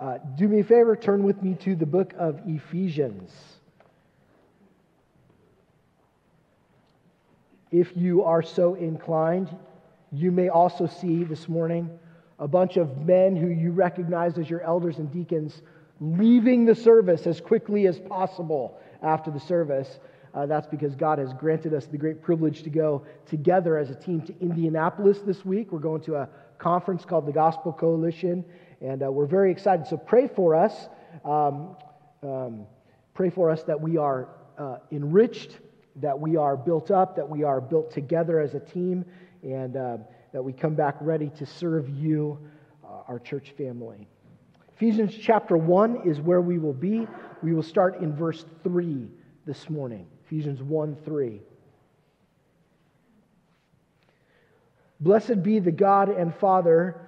Uh, do me a favor, turn with me to the book of Ephesians. If you are so inclined, you may also see this morning a bunch of men who you recognize as your elders and deacons leaving the service as quickly as possible after the service. Uh, that's because God has granted us the great privilege to go together as a team to Indianapolis this week. We're going to a conference called the Gospel Coalition, and uh, we're very excited. So pray for us. Um, um, pray for us that we are uh, enriched, that we are built up, that we are built together as a team, and uh, that we come back ready to serve you, uh, our church family. Ephesians chapter 1 is where we will be. We will start in verse 3 this morning. Ephesians 1 3. Blessed be the God and Father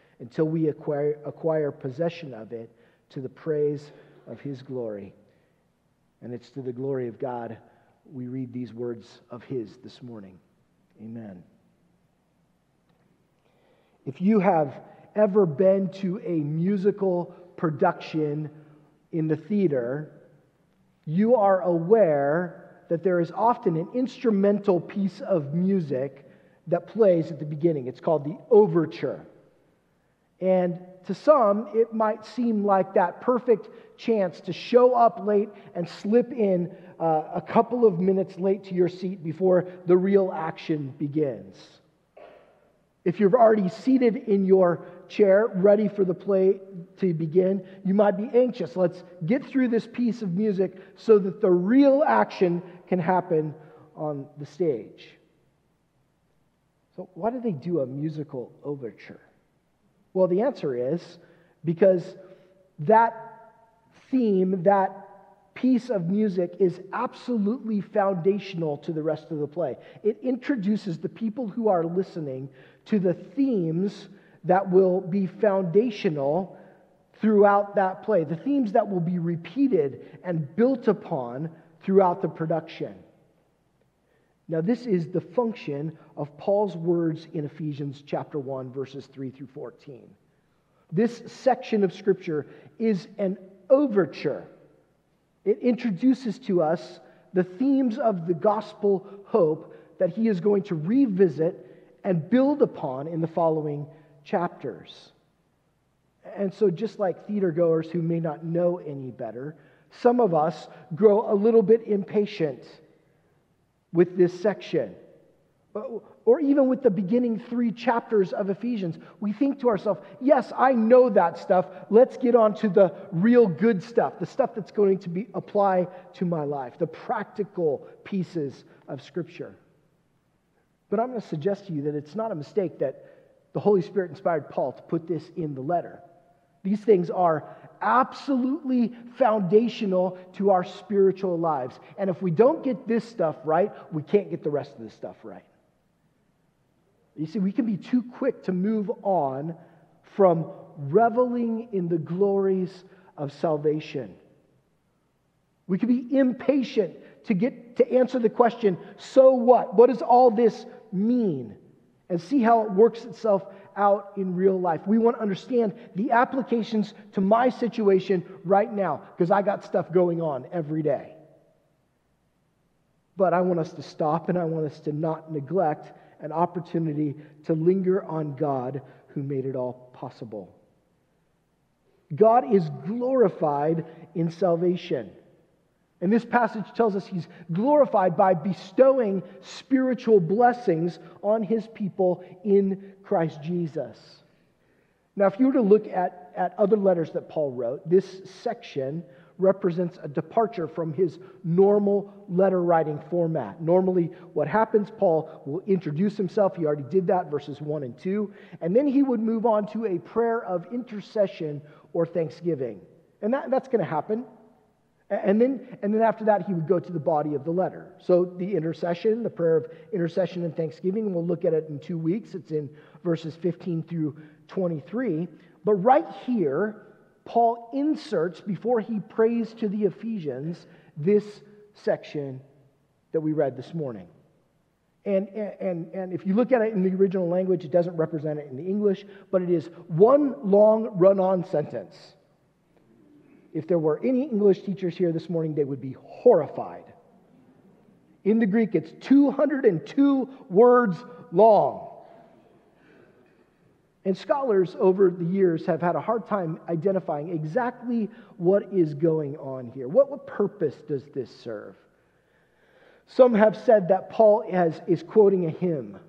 until we acquire, acquire possession of it to the praise of his glory. And it's to the glory of God we read these words of his this morning. Amen. If you have ever been to a musical production in the theater, you are aware that there is often an instrumental piece of music that plays at the beginning. It's called the overture. And to some, it might seem like that perfect chance to show up late and slip in uh, a couple of minutes late to your seat before the real action begins. If you're already seated in your chair, ready for the play to begin, you might be anxious. Let's get through this piece of music so that the real action can happen on the stage. So, why do they do a musical overture? Well, the answer is because that theme, that piece of music is absolutely foundational to the rest of the play. It introduces the people who are listening to the themes that will be foundational throughout that play, the themes that will be repeated and built upon throughout the production. Now, this is the function of Paul's words in Ephesians chapter 1, verses 3 through 14. This section of Scripture is an overture. It introduces to us the themes of the gospel hope that he is going to revisit and build upon in the following chapters. And so, just like theater goers who may not know any better, some of us grow a little bit impatient with this section. Or even with the beginning three chapters of Ephesians, we think to ourselves, yes, I know that stuff. Let's get on to the real good stuff, the stuff that's going to be apply to my life, the practical pieces of Scripture. But I'm going to suggest to you that it's not a mistake that the Holy Spirit inspired Paul to put this in the letter. These things are absolutely foundational to our spiritual lives. And if we don't get this stuff right, we can't get the rest of this stuff right. You see, we can be too quick to move on from reveling in the glories of salvation. We can be impatient to get to answer the question, so what? What does all this mean? And see how it works itself out in real life. We want to understand the applications to my situation right now because I got stuff going on every day. But I want us to stop and I want us to not neglect an opportunity to linger on God who made it all possible. God is glorified in salvation. And this passage tells us he's glorified by bestowing spiritual blessings on his people in Christ Jesus. Now, if you were to look at, at other letters that Paul wrote, this section represents a departure from his normal letter writing format. Normally, what happens, Paul will introduce himself. He already did that, verses 1 and 2. And then he would move on to a prayer of intercession or thanksgiving. And that, that's going to happen. And then, and then after that, he would go to the body of the letter. So the intercession, the prayer of intercession and thanksgiving, we'll look at it in two weeks. It's in verses 15 through 23. But right here, Paul inserts, before he prays to the Ephesians, this section that we read this morning. And, and, and if you look at it in the original language, it doesn't represent it in the English, but it is one long run on sentence if there were any English teachers here this morning, they would be horrified. In the Greek, it's 202 words long. And scholars over the years have had a hard time identifying exactly what is going on here. What, what purpose does this serve? Some have said that Paul has, is quoting a hymn.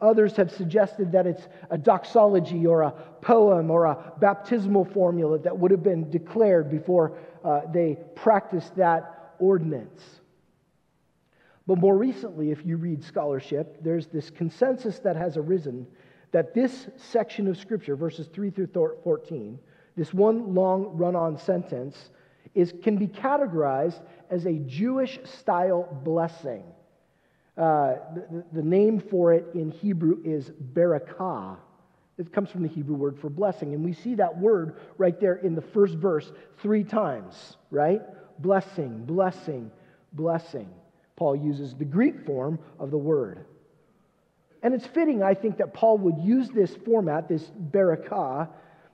Others have suggested that it's a doxology or a poem or a baptismal formula that would have been declared before uh, they practiced that ordinance. But more recently, if you read scholarship, there's this consensus that has arisen that this section of Scripture, verses 3 through 14, this one long run on sentence, is, can be categorized as a Jewish style blessing. Uh, the, the, name for it in Hebrew is barakah. It comes from the Hebrew word for blessing. And we see that word right there in the first verse three times, right? Blessing, blessing, blessing. Paul uses the Greek form of the word. And it's fitting, I think, that Paul would use this format, this barakah,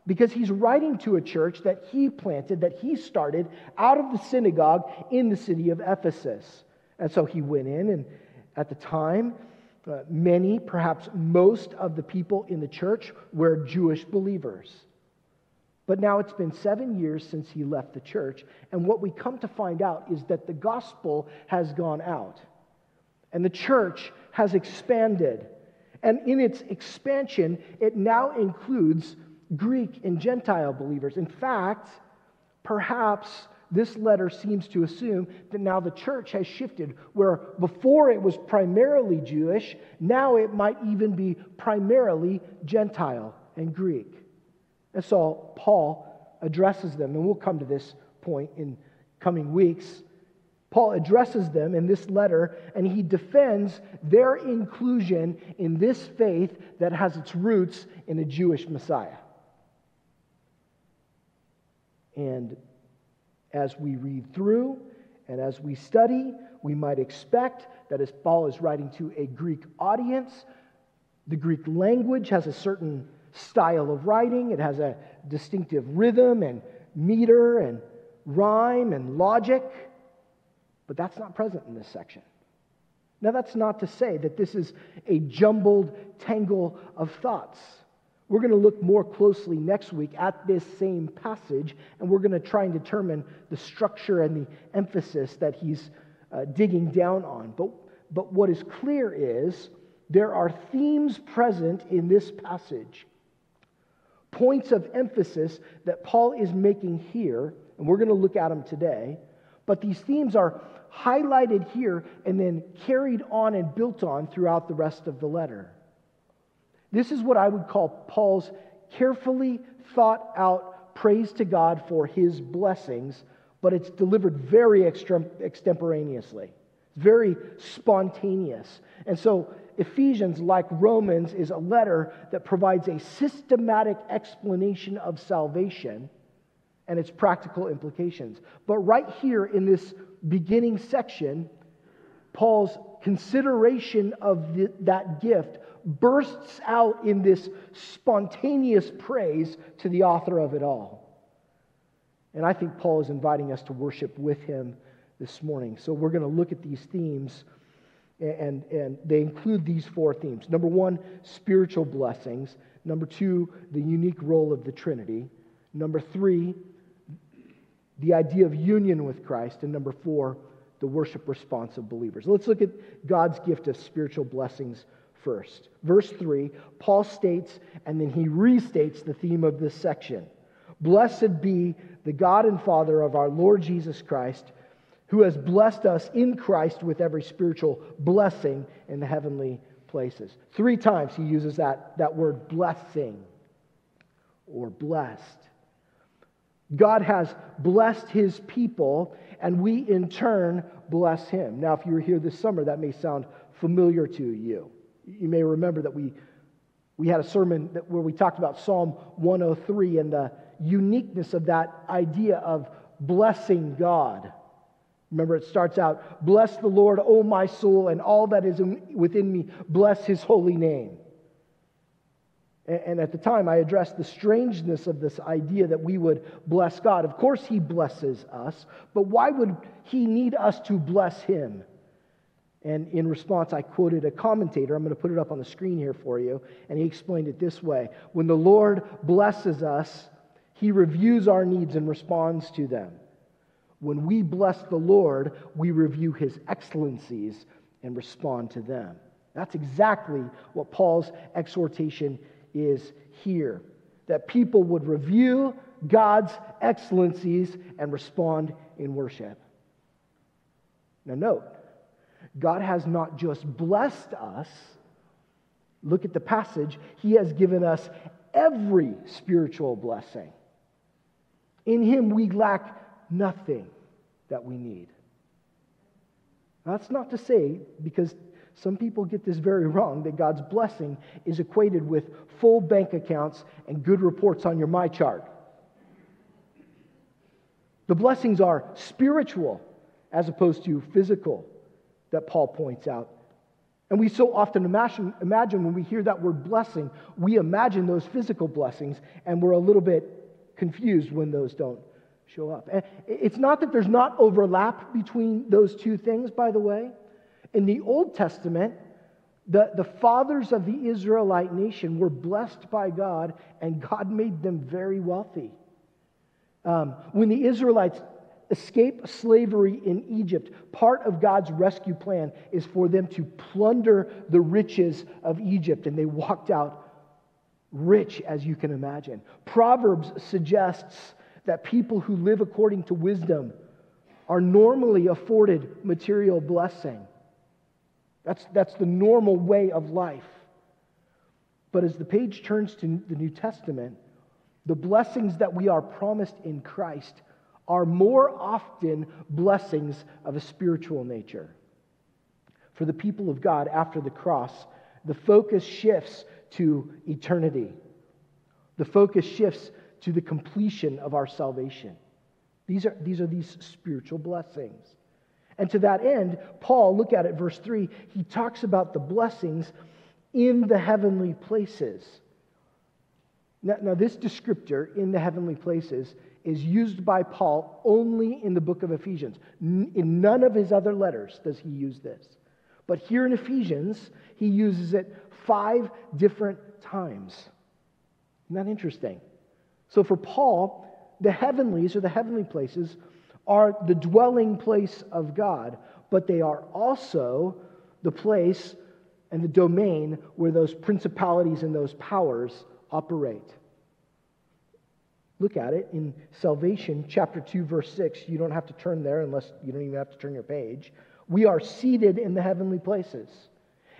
because he's writing to a church that he planted, that he started out of the synagogue in the city of Ephesus. And so he went in and at the time, uh, many, perhaps most of the people in the church were Jewish believers. But now it's been seven years since he left the church, and what we come to find out is that the gospel has gone out, and the church has expanded. And in its expansion, it now includes Greek and Gentile believers. In fact, perhaps this letter seems to assume that now the church has shifted, where before it was primarily Jewish, now it might even be primarily Gentile and Greek. And so Paul addresses them, and we'll come to this point in coming weeks. Paul addresses them in this letter, and he defends their inclusion in this faith that has its roots in a Jewish Messiah. And as we read through and as we study, we might expect that as Paul is writing to a Greek audience, the Greek language has a certain style of writing, it has a distinctive rhythm and meter and rhyme and logic, but that's not present in this section. Now, that's not to say that this is a jumbled tangle of thoughts. We're going to look more closely next week at this same passage, and we're going to try and determine the structure and the emphasis that he's uh, digging down on. But, but what is clear is there are themes present in this passage, points of emphasis that Paul is making here, and we're going to look at them today. But these themes are highlighted here and then carried on and built on throughout the rest of the letter. This is what I would call Paul's carefully thought out praise to God for his blessings, but it's delivered very extemporaneously, very spontaneous. And so, Ephesians, like Romans, is a letter that provides a systematic explanation of salvation and its practical implications. But right here in this beginning section, Paul's consideration of the, that gift bursts out in this spontaneous praise to the author of it all. And I think Paul is inviting us to worship with him this morning. So we're going to look at these themes, and, and they include these four themes. Number one, spiritual blessings. Number two, the unique role of the Trinity. Number three, the idea of union with Christ. And number four, the worship response of believers. Let's look at God's gift of spiritual blessings first. Verse 3, Paul states, and then he restates the theme of this section Blessed be the God and Father of our Lord Jesus Christ, who has blessed us in Christ with every spiritual blessing in the heavenly places. Three times he uses that, that word blessing or blessed. God has blessed his people, and we in turn bless him. Now, if you were here this summer, that may sound familiar to you. You may remember that we, we had a sermon that, where we talked about Psalm 103 and the uniqueness of that idea of blessing God. Remember, it starts out, Bless the Lord, O my soul, and all that is within me, bless his holy name. And at the time, I addressed the strangeness of this idea that we would bless God. Of course, He blesses us, but why would He need us to bless Him? And in response, I quoted a commentator. I'm going to put it up on the screen here for you. And he explained it this way When the Lord blesses us, He reviews our needs and responds to them. When we bless the Lord, we review His excellencies and respond to them. That's exactly what Paul's exhortation is here that people would review God's excellencies and respond in worship. Now, note, God has not just blessed us, look at the passage, He has given us every spiritual blessing. In Him, we lack nothing that we need. That's not to say, because some people get this very wrong that God's blessing is equated with full bank accounts and good reports on your my chart. The blessings are spiritual as opposed to physical, that Paul points out. And we so often imagine, imagine when we hear that word blessing, we imagine those physical blessings, and we're a little bit confused when those don't show up. And it's not that there's not overlap between those two things, by the way. In the Old Testament, the, the fathers of the Israelite nation were blessed by God, and God made them very wealthy. Um, when the Israelites escape slavery in Egypt, part of God's rescue plan is for them to plunder the riches of Egypt, and they walked out rich, as you can imagine. Proverbs suggests that people who live according to wisdom are normally afforded material blessing. That's, that's the normal way of life. But as the page turns to the New Testament, the blessings that we are promised in Christ are more often blessings of a spiritual nature. For the people of God after the cross, the focus shifts to eternity. The focus shifts to the completion of our salvation. These are, these are these spiritual blessings. And to that end, Paul, look at it, verse 3, he talks about the blessings in the heavenly places. Now, now, this descriptor, in the heavenly places, is used by Paul only in the book of Ephesians. In none of his other letters does he use this. But here in Ephesians, he uses it five different times. Isn't that interesting? So for Paul, the heavenlies or the heavenly places are the dwelling place of God, but they are also the place and the domain where those principalities and those powers operate. Look at it in Salvation, chapter 2, verse 6. You don't have to turn there unless you don't even have to turn your page. We are seated in the heavenly places.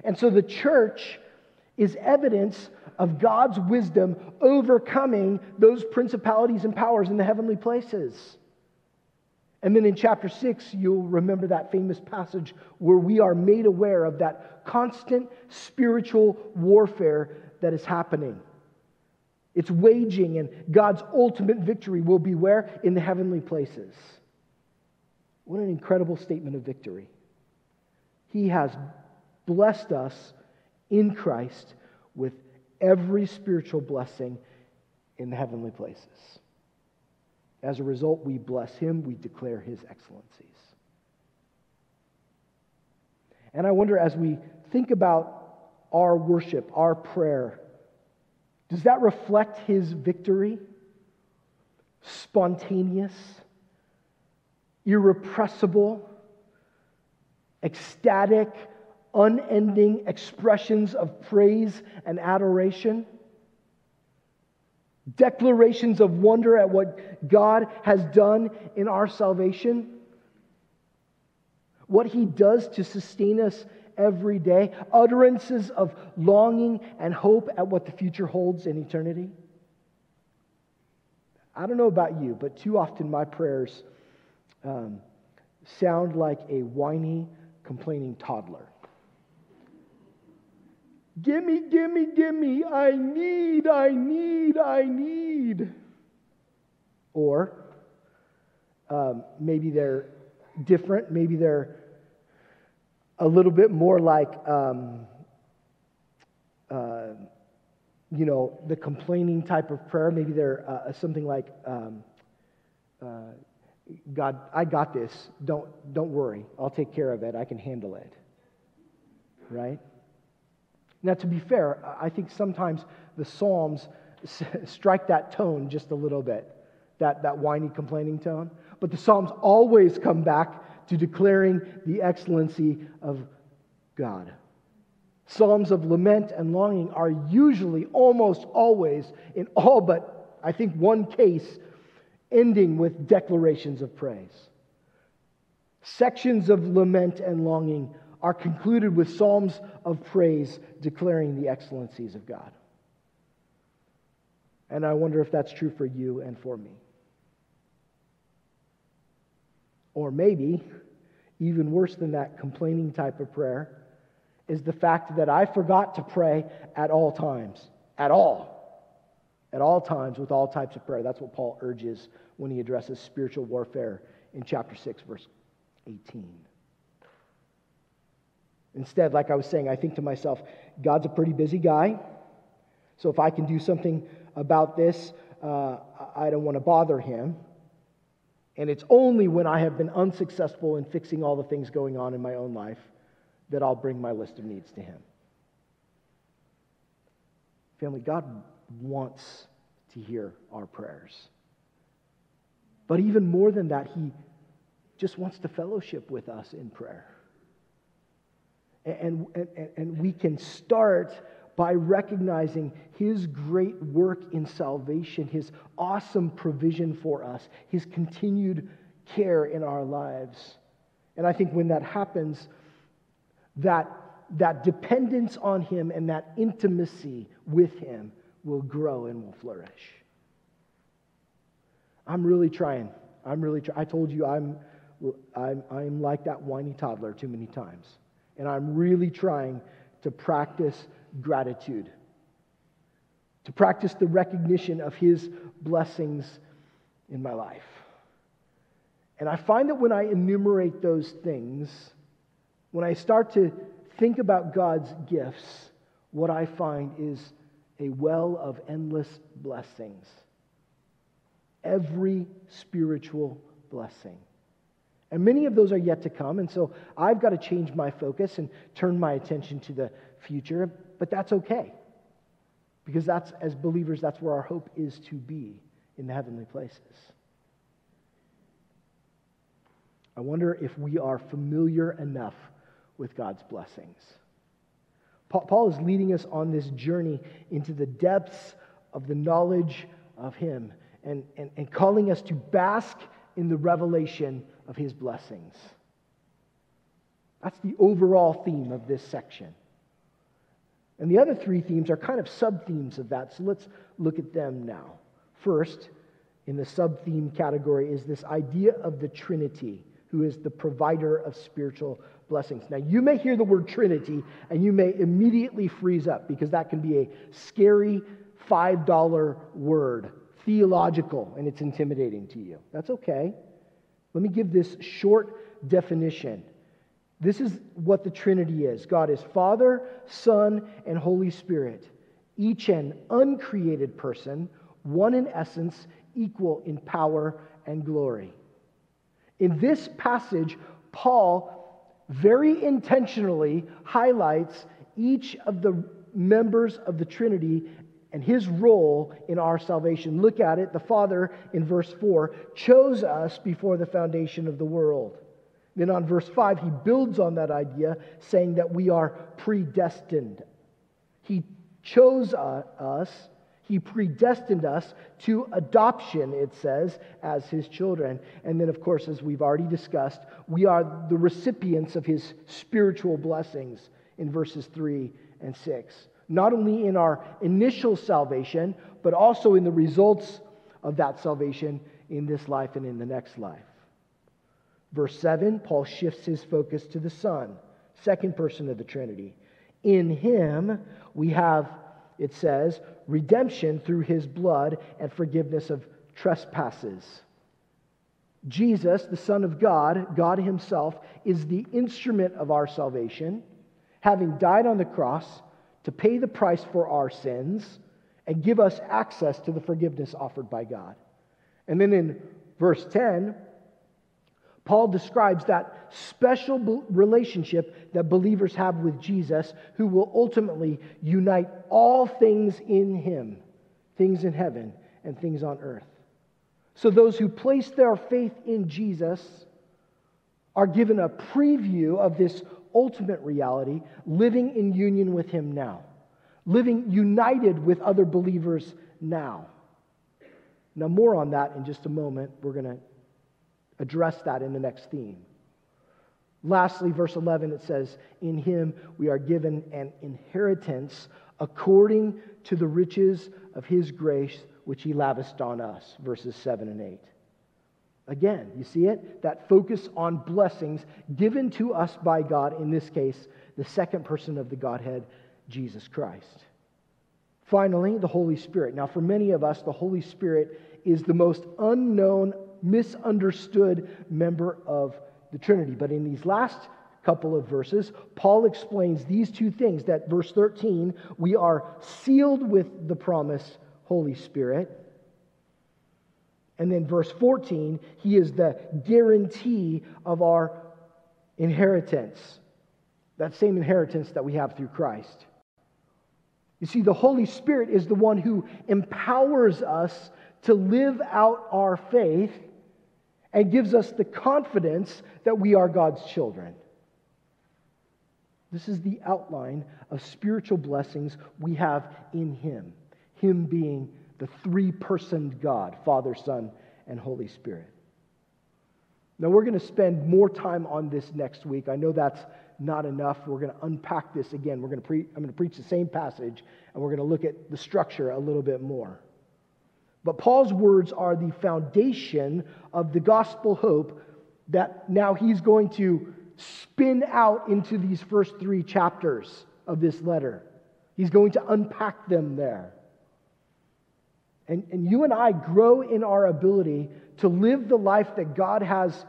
And so the church is evidence of God's wisdom overcoming those principalities and powers in the heavenly places. And then in chapter 6, you'll remember that famous passage where we are made aware of that constant spiritual warfare that is happening. It's waging, and God's ultimate victory will be where? In the heavenly places. What an incredible statement of victory. He has blessed us in Christ with every spiritual blessing in the heavenly places. As a result, we bless him, we declare his excellencies. And I wonder as we think about our worship, our prayer, does that reflect his victory? Spontaneous, irrepressible, ecstatic, unending expressions of praise and adoration? Declarations of wonder at what God has done in our salvation? What he does to sustain us every day? Utterances of longing and hope at what the future holds in eternity? I don't know about you, but too often my prayers um, sound like a whiny, complaining toddler. Gimme, gimme, gimme. I need, I need, I need. Or um, maybe they're different. Maybe they're a little bit more like, um, uh, you know, the complaining type of prayer. Maybe they're uh, something like, um, uh, God, I got this. Don't, don't worry. I'll take care of it. I can handle it. Right? Now, to be fair, I think sometimes the Psalms strike that tone just a little bit, that, that whiny, complaining tone. But the Psalms always come back to declaring the excellency of God. Psalms of lament and longing are usually, almost always, in all but, I think, one case, ending with declarations of praise. Sections of lament and longing are concluded with psalms of praise declaring the excellencies of God. And I wonder if that's true for you and for me. Or maybe, even worse than that complaining type of prayer, is the fact that I forgot to pray at all times. At all. At all times with all types of prayer. That's what Paul urges when he addresses spiritual warfare in chapter 6, verse 18. Instead, like I was saying, I think to myself, God's a pretty busy guy. So if I can do something about this, uh, I don't want to bother him. And it's only when I have been unsuccessful in fixing all the things going on in my own life that I'll bring my list of needs to him. Family, God wants to hear our prayers. But even more than that, He just wants to fellowship with us in prayer. And, and, and we can start by recognizing his great work in salvation, his awesome provision for us, his continued care in our lives. And I think when that happens, that, that dependence on him and that intimacy with him will grow and will flourish. I'm really trying. I'm really trying. I told you I'm, I'm, I'm like that whiny toddler too many times. And I'm really trying to practice gratitude, to practice the recognition of His blessings in my life. And I find that when I enumerate those things, when I start to think about God's gifts, what I find is a well of endless blessings. Every spiritual blessing. And many of those are yet to come. And so I've got to change my focus and turn my attention to the future. But that's okay. Because that's, as believers, that's where our hope is to be in the heavenly places. I wonder if we are familiar enough with God's blessings. Paul is leading us on this journey into the depths of the knowledge of Him and, and, and calling us to bask in the revelation of his blessings. That's the overall theme of this section. And the other three themes are kind of sub themes of that, so let's look at them now. First, in the sub theme category, is this idea of the Trinity, who is the provider of spiritual blessings. Now, you may hear the word Trinity and you may immediately freeze up because that can be a scary $5 word, theological, and it's intimidating to you. That's okay. Let me give this short definition. This is what the Trinity is God is Father, Son, and Holy Spirit, each an uncreated person, one in essence, equal in power and glory. In this passage, Paul very intentionally highlights each of the members of the Trinity and his role in our salvation. Look at it. The Father, in verse 4, chose us before the foundation of the world. Then on verse 5, he builds on that idea, saying that we are predestined. He chose us, he predestined us to adoption, it says, as his children. And then, of course, as we've already discussed, we are the recipients of his spiritual blessings in verses 3 and 6 not only in our initial salvation, but also in the results of that salvation in this life and in the next life. Verse 7, Paul shifts his focus to the Son, second person of the Trinity. In him we have, it says, redemption through his blood and forgiveness of trespasses. Jesus, the Son of God, God Himself, is the instrument of our salvation, having died on the cross to pay the price for our sins and give us access to the forgiveness offered by God. And then in verse 10, Paul describes that special relationship that believers have with Jesus, who will ultimately unite all things in him, things in heaven and things on earth. So those who place their faith in Jesus are given a preview of this ultimate reality, living in union with Him now, living united with other believers now. Now, more on that in just a moment. We're going to address that in the next theme. Lastly, verse 11, it says, In him we are given an inheritance according to the riches of his grace, which he lavished on us. Verses 7 and 8. Again, you see it? That focus on blessings given to us by God, in this case, the second person of the Godhead, Jesus Christ. Finally, the Holy Spirit. Now, for many of us, the Holy Spirit is the most unknown, misunderstood member of the Trinity. But in these last couple of verses, Paul explains these two things that verse 13, we are sealed with the promise Holy Spirit. And then verse 14, he is the guarantee of our inheritance. That same inheritance that we have through Christ. You see, the Holy Spirit is the one who empowers us to live out our faith and gives us the confidence that we are God's children. This is the outline of spiritual blessings we have in Him, Him being the three personed God, Father, Son, and Holy Spirit. Now, we're going to spend more time on this next week. I know that's not enough. We're going to unpack this again. We're going to pre- I'm going to preach the same passage, and we're going to look at the structure a little bit more. But Paul's words are the foundation of the gospel hope that now he's going to spin out into these first three chapters of this letter. He's going to unpack them there. And, and you and I grow in our ability to live the life that God has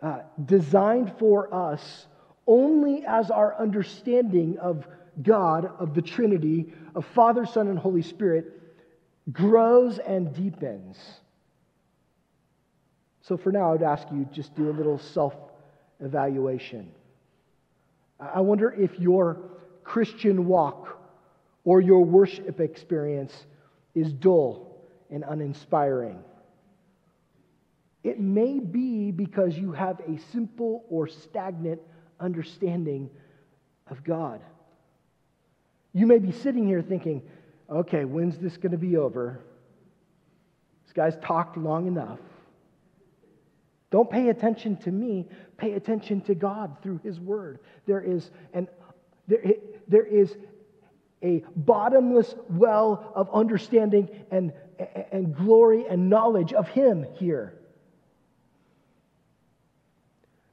uh, designed for us only as our understanding of God, of the Trinity, of Father, Son, and Holy Spirit grows and deepens. So for now, I would ask you just do a little self evaluation. I wonder if your Christian walk or your worship experience is dull and uninspiring. It may be because you have a simple or stagnant understanding of God. You may be sitting here thinking, okay, when's this going to be over? This guy's talked long enough. Don't pay attention to me, pay attention to God through His Word. There is, an, there, there is a bottomless well of understanding and, and glory and knowledge of Him here.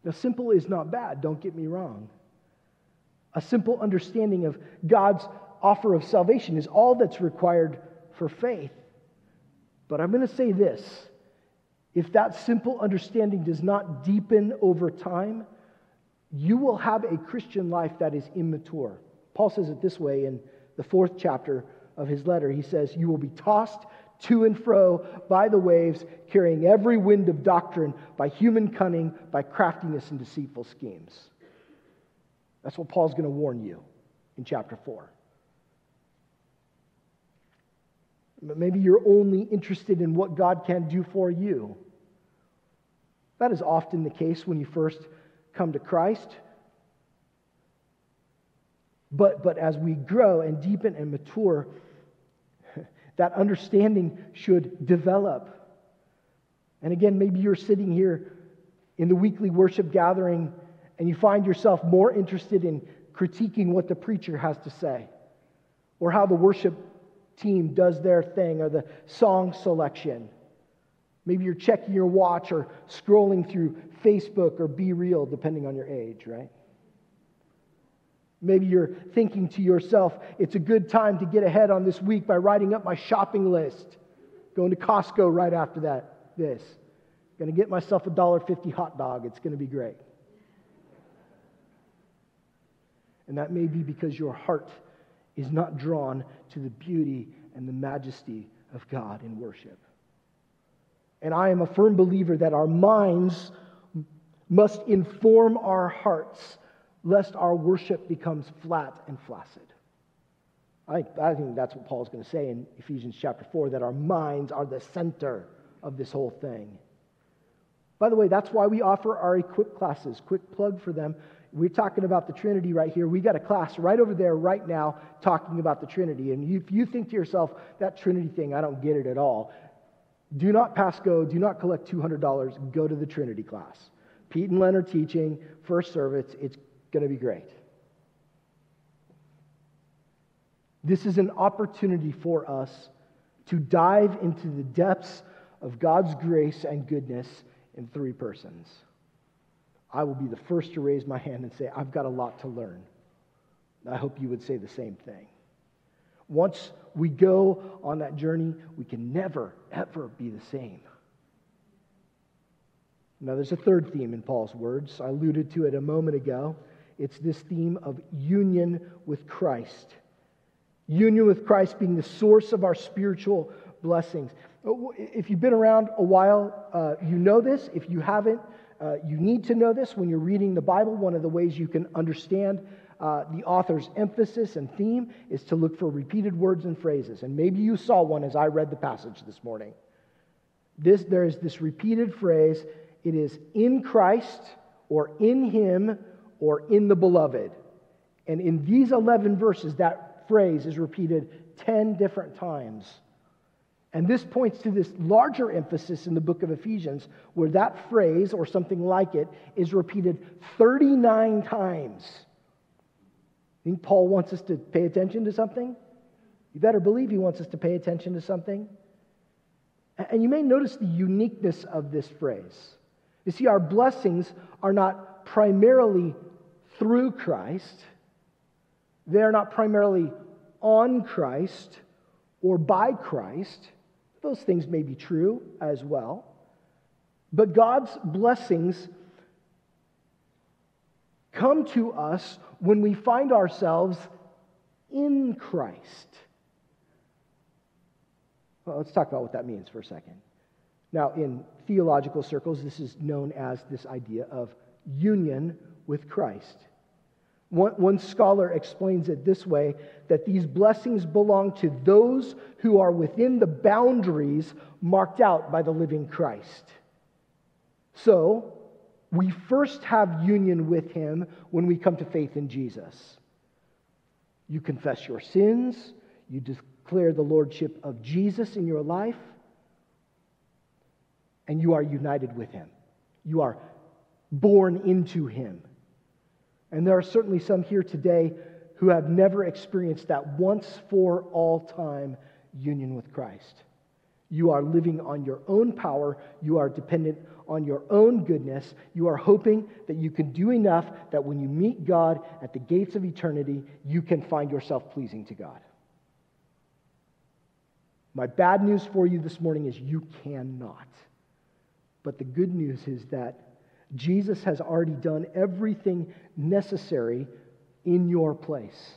Now, simple is not bad, don't get me wrong. A simple understanding of God's offer of salvation is all that's required for faith. But I'm going to say this if that simple understanding does not deepen over time, you will have a Christian life that is immature. Paul says it this way in the fourth chapter of his letter. He says, You will be tossed to and fro by the waves, carrying every wind of doctrine by human cunning, by craftiness and deceitful schemes. That's what Paul's going to warn you in chapter 4. Maybe you're only interested in what God can do for you. That is often the case when you first come to Christ. But, but as we grow and deepen and mature, that understanding should develop. And again, maybe you're sitting here in the weekly worship gathering and you find yourself more interested in critiquing what the preacher has to say or how the worship team does their thing or the song selection. Maybe you're checking your watch or scrolling through Facebook or Be Real, depending on your age, right? Maybe you're thinking to yourself, it's a good time to get ahead on this week by writing up my shopping list. Going to Costco right after that, this. To get myself a $1.50 hot dog. It's to be great. And that may be because your heart is not drawn to the beauty and the majesty of God in worship. And I am a firm believer that our minds must inform our hearts lest our worship becomes flat and flaccid. I, I think that's what Paul's going to say in Ephesians chapter 4 that our minds are the center of this whole thing. By the way, that's why we offer our equip classes. Quick plug for them. We're talking about the Trinity right here. We got a class right over there right now talking about the Trinity. And if you think to yourself, that Trinity thing, I don't get it at all, do not pass go, do not collect $200, go to the Trinity class. Pete and Len are teaching, first service, it's going to be great. This is an opportunity for us to dive into the depths of God's grace and goodness in three persons. I will be the first to raise my hand and say, I've got a lot to learn. I hope you would say the same thing. Once we go on that journey, we can never, ever be the same. Now, there's a third theme in Paul's words. I alluded to it a moment ago. It's this theme of union with Christ. Union with Christ being the source of our spiritual blessings. If you've been around a while, uh, you know this. If you haven't, uh, you need to know this when you're reading the Bible. One of the ways you can understand uh, the author's emphasis and theme is to look for repeated words and phrases. And maybe you saw one as I read the passage this morning. This, there is this repeated phrase it is in Christ or in Him or in the beloved. And in these 11 verses, that phrase is repeated 10 different times. And this points to this larger emphasis in the book of Ephesians, where that phrase or something like it is repeated 39 times. Think Paul wants us to pay attention to something? You better believe he wants us to pay attention to something. And you may notice the uniqueness of this phrase. You see, our blessings are not primarily through Christ, they are not primarily on Christ or by Christ. Those things may be true as well. But God's blessings come to us when we find ourselves in Christ. Well, let's talk about what that means for a second. Now, in theological circles, this is known as this idea of union with Christ. One, one, scholar explains it this way that these blessings belong to those who are within the boundaries marked out by the living Christ. So, we first have union with him when we come to faith in Jesus. You confess your sins, you declare the lordship of Jesus in your life, and you are united with him. You are born into him. And there are certainly some here today who have never experienced that once for all time union with Christ. You are living on your own power. You are dependent on your own goodness. You are hoping that you can do enough that when you meet God at the gates of eternity, you can find yourself pleasing to God. My bad news for you this morning is you cannot. But the good news is that Jesus has already done everything necessary in your place.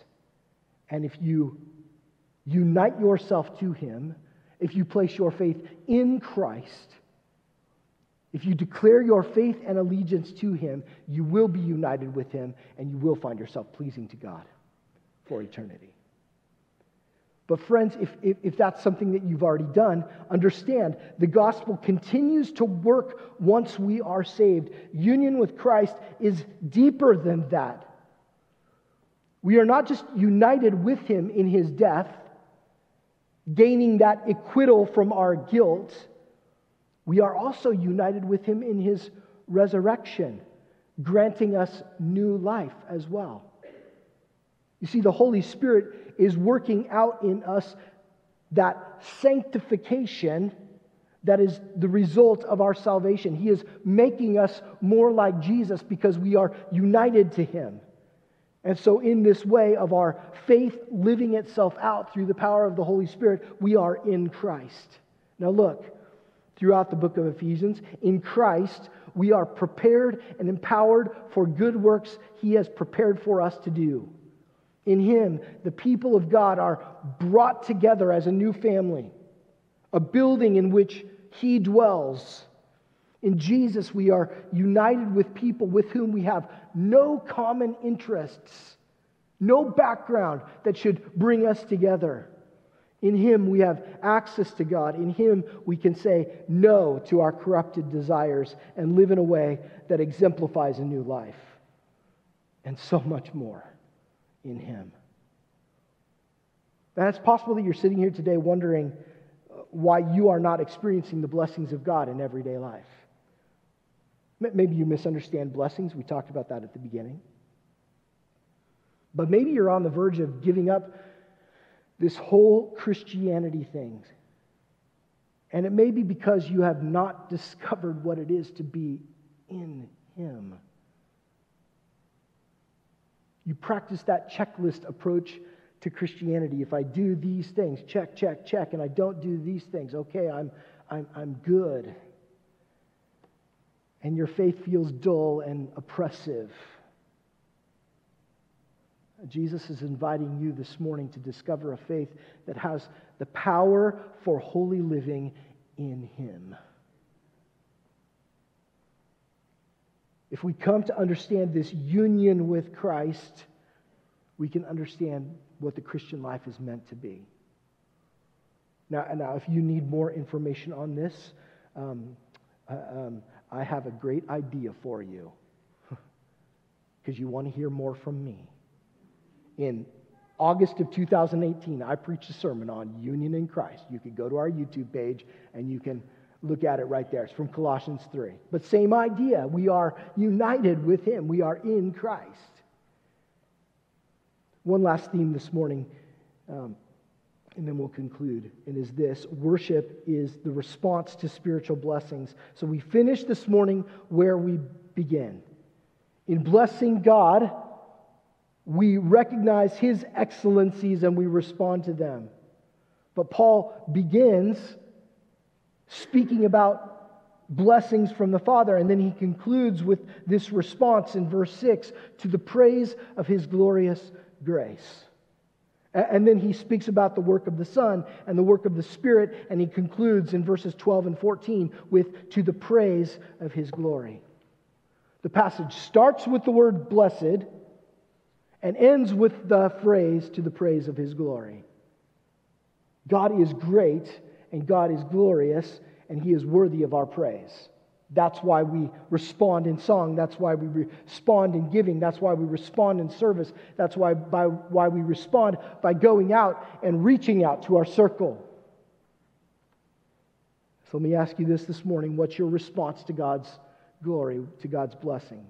And if you unite yourself to him, if you place your faith in Christ, if you declare your faith and allegiance to him, you will be united with him and you will find yourself pleasing to God for eternity. But, friends, if, if, if, that's something that you've already done, understand the gospel continues to work once we are saved. Union with Christ is deeper than that. We are not just united with him in his death, gaining that acquittal from our guilt, we are also united with him in his resurrection, granting us new life as well. You see, the Holy Spirit is working out in us that sanctification that is the result of our salvation. He is making us more like Jesus because we are united to Him. And so, in this way of our faith living itself out through the power of the Holy Spirit, we are in Christ. Now, look, throughout the book of Ephesians, in Christ, we are prepared and empowered for good works He has prepared for us to do. In Him, the people of God are brought together as a new family, a building in which He dwells. In Jesus, we are united with people with whom we have no common interests, no background that should bring us together. In Him, we have access to God. In Him, we can say no to our corrupted desires and live in a way that exemplifies a new life. And so much more in Him. And it's possible that you're sitting here today wondering uh, why you are not experiencing the blessings of God in everyday life. Maybe you misunderstand blessings. We talked about that at the beginning. But maybe you're on the verge of giving up this whole Christianity thing. And it may be because you have not discovered what it is to be in Him. You practice that checklist approach to Christianity. If I do these things, check, check, check, and I don't do these things, okay, I'm, I'm, I'm good and your faith feels dull and oppressive. Jesus is inviting you this morning to discover a faith that has the power for holy living in Him. If we come to understand this union with Christ, we can understand what the Christian life is meant to be. Now, now if you need more information on this, um, uh, um, I have a great idea for you because you want to hear more from me. In August of 2018, I preached a sermon on union in Christ. You could go to our YouTube page and you can look at it right there. It's from Colossians 3. But same idea. We are united with Him, we are in Christ. One last theme this morning. Um, and then we'll conclude. And is this worship is the response to spiritual blessings. So we finish this morning where we begin. In blessing God, we recognize his excellencies and we respond to them. But Paul begins speaking about blessings from the Father, and then he concludes with this response in verse 6 to the praise of his glorious grace. And then he speaks about the work of the Son and the work of the Spirit, and he concludes in verses 12 and 14 with, to the praise of his glory. The passage starts with the word blessed and ends with the phrase, to the praise of his glory. God is great and God is glorious, and he is worthy of our praise. That's why we respond in song. That's why we respond in giving. That's why we respond in service. That's why, by, why we respond by going out and reaching out to our circle. So let me ask you this this morning what's your response to God's glory, to God's blessing?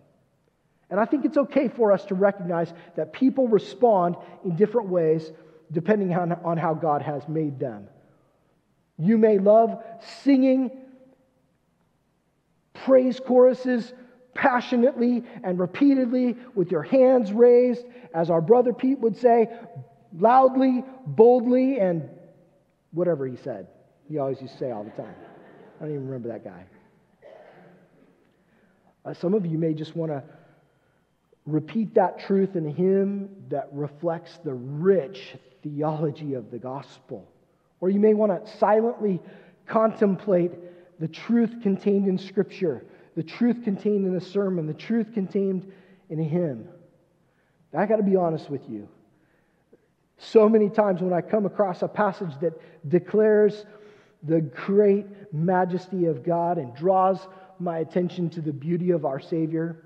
And I think it's okay for us to recognize that people respond in different ways depending on, on how God has made them. You may love singing praise choruses passionately and repeatedly with your hands raised, as our brother Pete would say, loudly, boldly, and whatever he said. He always used to say all the time. I don't even remember that guy. Uh, some of you may just want to repeat that truth in a hymn that reflects the rich theology of the gospel. Or you may want to silently contemplate the truth contained in Scripture, the truth contained in a sermon, the truth contained in a hymn. I got to be honest with you. So many times when I come across a passage that declares the great majesty of God and draws my attention to the beauty of our Savior,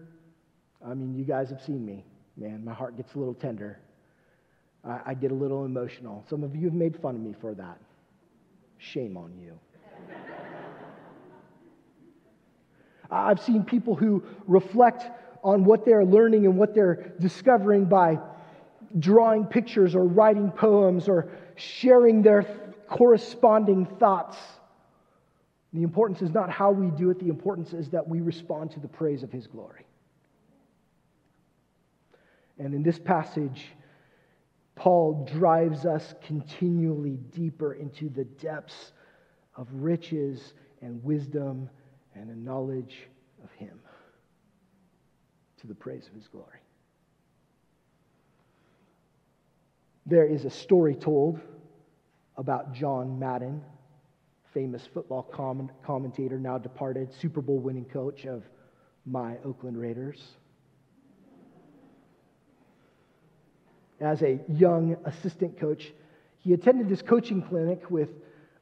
I mean, you guys have seen me. Man, my heart gets a little tender. I, I get a little emotional. Some of you have made fun of me for that. Shame on you. I've seen people who reflect on what they're learning and what they're discovering by drawing pictures or writing poems or sharing their corresponding thoughts. The importance is not how we do it, the importance is that we respond to the praise of His glory. And in this passage, Paul drives us continually deeper into the depths of riches and wisdom and a knowledge of Him to the praise of His glory. There is a story told about John Madden, famous football commentator, now departed, Super Bowl winning coach of my Oakland Raiders. As a young assistant coach, he attended this coaching clinic with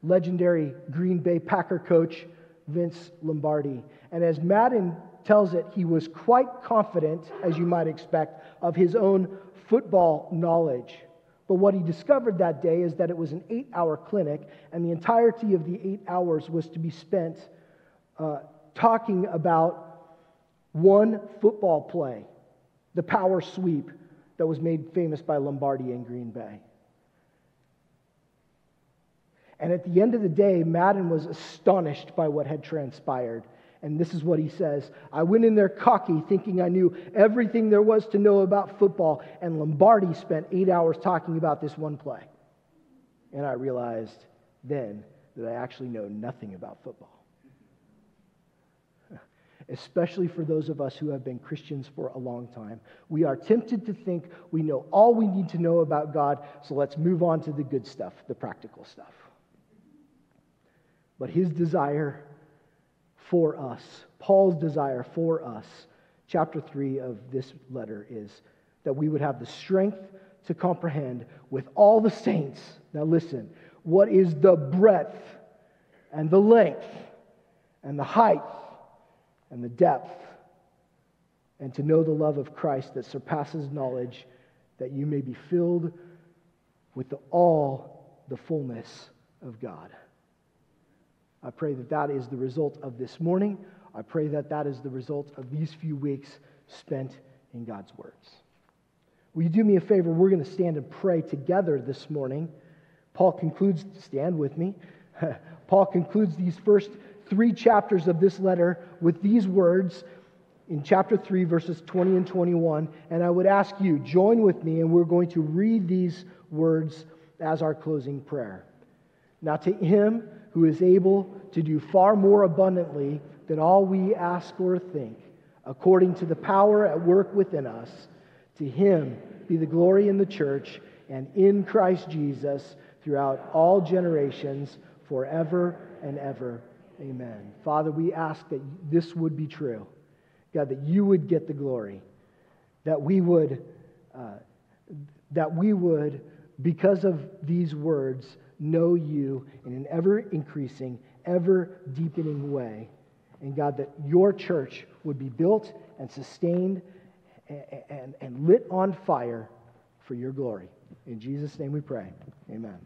legendary Green Bay Packer coach Vince Lombardi. And as Madden tells it, he was quite confident, as you might expect, of his own football knowledge. But what he discovered that day is that it was an eight hour clinic, and the entirety of the eight hours was to be spent uh, talking about one football play, the power sweep that was made famous by Lombardi in Green Bay. And at the end of the day, Madden was astonished by what had transpired. And this is what he says I went in there cocky, thinking I knew everything there was to know about football, and Lombardi spent eight hours talking about this one play. And I realized then that I actually know nothing about football. Especially for those of us who have been Christians for a long time. We are tempted to think we know all we need to know about God, so let's move on to the good stuff, the practical stuff. But his desire for us, Paul's desire for us, chapter 3 of this letter is that we would have the strength to comprehend with all the saints. Now, listen, what is the breadth and the length and the height and the depth, and to know the love of Christ that surpasses knowledge, that you may be filled with the, all the fullness of God. I pray that that is the result of this morning. I pray that that is the result of these few weeks spent in God's words. Will you do me a favor? We're going to stand and pray together this morning. Paul concludes, stand with me. Paul concludes these first three chapters of this letter with these words in chapter 3, verses 20 and 21. And I would ask you, join with me, and we're going to read these words as our closing prayer. Now, to him who is able to do far more abundantly than all we ask or think, according to the power at work within us. To him be the glory in the church and in Christ Jesus throughout all generations, forever and ever. Amen. Father, we ask that this would be true. God, that you would get the glory, that we would, uh, that we would, because of these words, know you in an ever increasing, ever deepening way. And God, that your church would be built and sustained and, and, and lit on fire for your glory. In Jesus' name we pray. Amen.